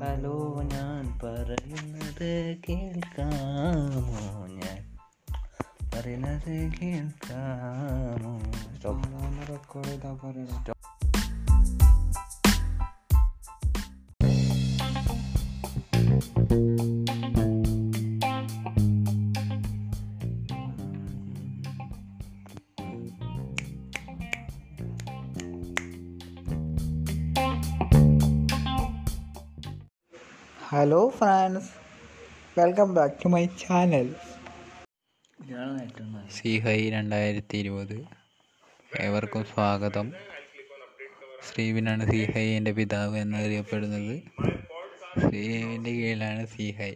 Hello ഞാൻ പറയുന്നത് കേൾക്കാമോ? ഞാൻ പറയുന്നത് കേൾക്കാമോ? സ്റ്റോപ്പ് റെക്കോർഡ് ചെയ്താൽ പറയണം hello friends welcome back to my channel C high രണ്ടായിരത്തി ഇരുപത് ഏവർക്കും സ്വാഗതം. ശ്രീവിനാണ് സി ഹൈ എന്റെ പിതാവ് എന്നറിയപ്പെടുന്നത്. ശ്രീവിന്റെ കീഴിലാണ് സി ഹൈ